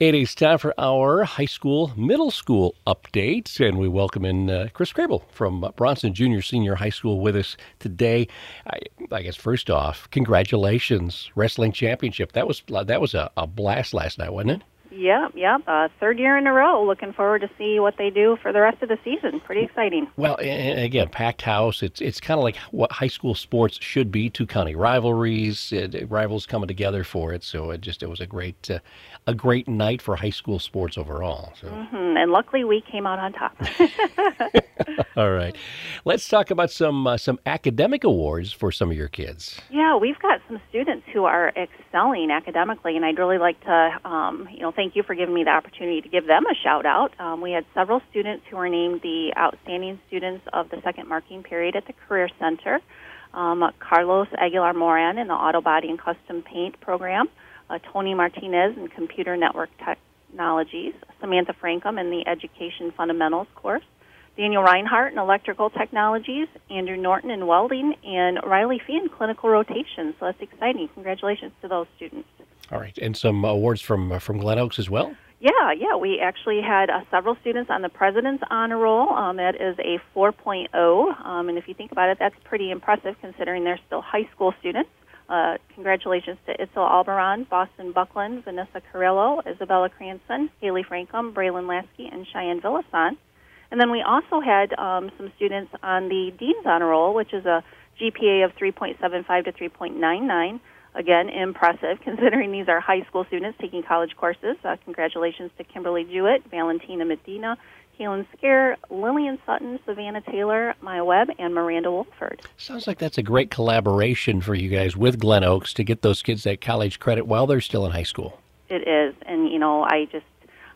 It is time for our high school, middle school updates, and we welcome in uh, Kris Crabill from Bronson Junior Senior High School with us today. I, I, guess first off, congratulations, wrestling championship. That was that was a, a blast last night, wasn't it? Yep, yep. Uh, third year in a row. Looking forward to see what they do for the rest of the season. Pretty exciting. Well, and again, packed house. It's it's kind of like what high school sports should be: two county rivalries, uh, rivals coming together for it. So it just it was a great uh, a great night for high school sports overall. So. Mm-hmm. And luckily, we came out on top. All right, let's talk about some uh, some academic awards for some of your kids. Yeah, we've got some students who are excelling academically, and I'd really like to, um, you know, thank you for giving me the opportunity to give them a shout out. Um, we had several students who were named the outstanding students of the second marking period at the Career Center. Um, Carlos Aguilar Moran in the Auto Body and Custom Paint program, uh, Tony Martinez in Computer Network Technologies, Samantha Frankum in the Education Fundamentals course, Daniel Reinhardt in Electrical Technologies, Andrew Norton in Welding, and Riley Fee in Clinical Rotation. So that's exciting. Congratulations to those students. All right, and some awards from uh, from Glen Oaks as well. Yeah, yeah, we actually had uh, several students on the President's Honor Roll. Um, that is a 4.0, um, and if you think about it, that's pretty impressive considering they're still high school students. Uh, congratulations to Itzel Albaran, Boston Buckland, Vanessa Carrillo, Isabella Cranston, Haley Frankum, Braylon Lasky, and Cheyenne Villasan. And then we also had um, some students on the Dean's Honor Roll, which is a GPA of 3.75 to 3.99. Again, impressive considering these are high school students taking college courses. Uh, congratulations to Kimberly Jewett, Valentina Medina, Kaylin Scare, Lillian Sutton, Savannah Taylor, Maya Webb, and Miranda Wolford. Sounds like that's a great collaboration for you guys with Glen Oaks to get those kids that college credit while they're still in high school. It is, and you know, I just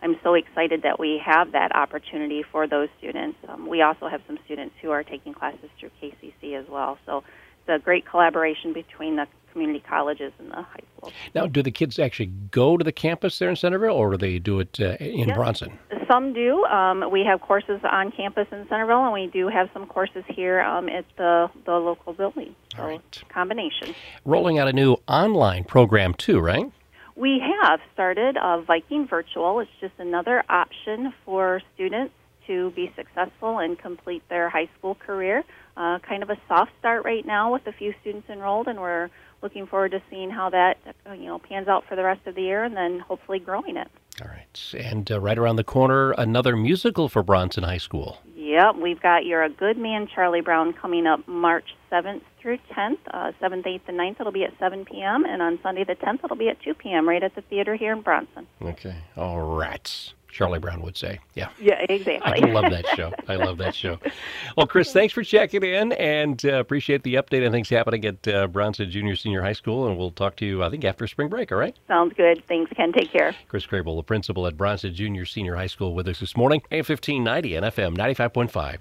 I'm so excited that we have that opportunity for those students. Um, we also have some students who are taking classes through KCC as well. So it's a great collaboration between the community colleges and the high schools. Now, do the kids actually go to the campus there in Centerville, or do they do it uh, in yes. Bronson? Some do. Um, we have courses on campus in Centerville, and we do have some courses here um, at the, the local building. So, All right. combination. Rolling out a new online program, too, right? We have started a Viking Virtual. It's just another option for students to be successful and complete their high school career. Uh, kind of a soft start right now with a few students enrolled, and we're looking forward to seeing how that uh, you know pans out for the rest of the year, and then hopefully growing it. All right, and uh, right around the corner, another musical for Bronson High School. Yep, we've got You're a Good Man, Charlie Brown coming up March 7th through 10th. Uh, 7th, 8th, and 9th, it'll be at 7 p.m., and on Sunday the 10th, it'll be at 2 p.m. right at the theater here in Bronson. Okay, all right. Charlie Brown would say. Yeah. Yeah, exactly. I love that show. I love that show. Well, Kris, thanks for checking in and uh, appreciate the update on things happening at uh, Bronson Junior Senior High School. And we'll talk to you, I think, after spring break, all right? Sounds good. Thanks, Ken. Take care. Kris Crabill, the principal at Bronson Junior Senior High School, with us this morning. AM 1590 and FM 95.5.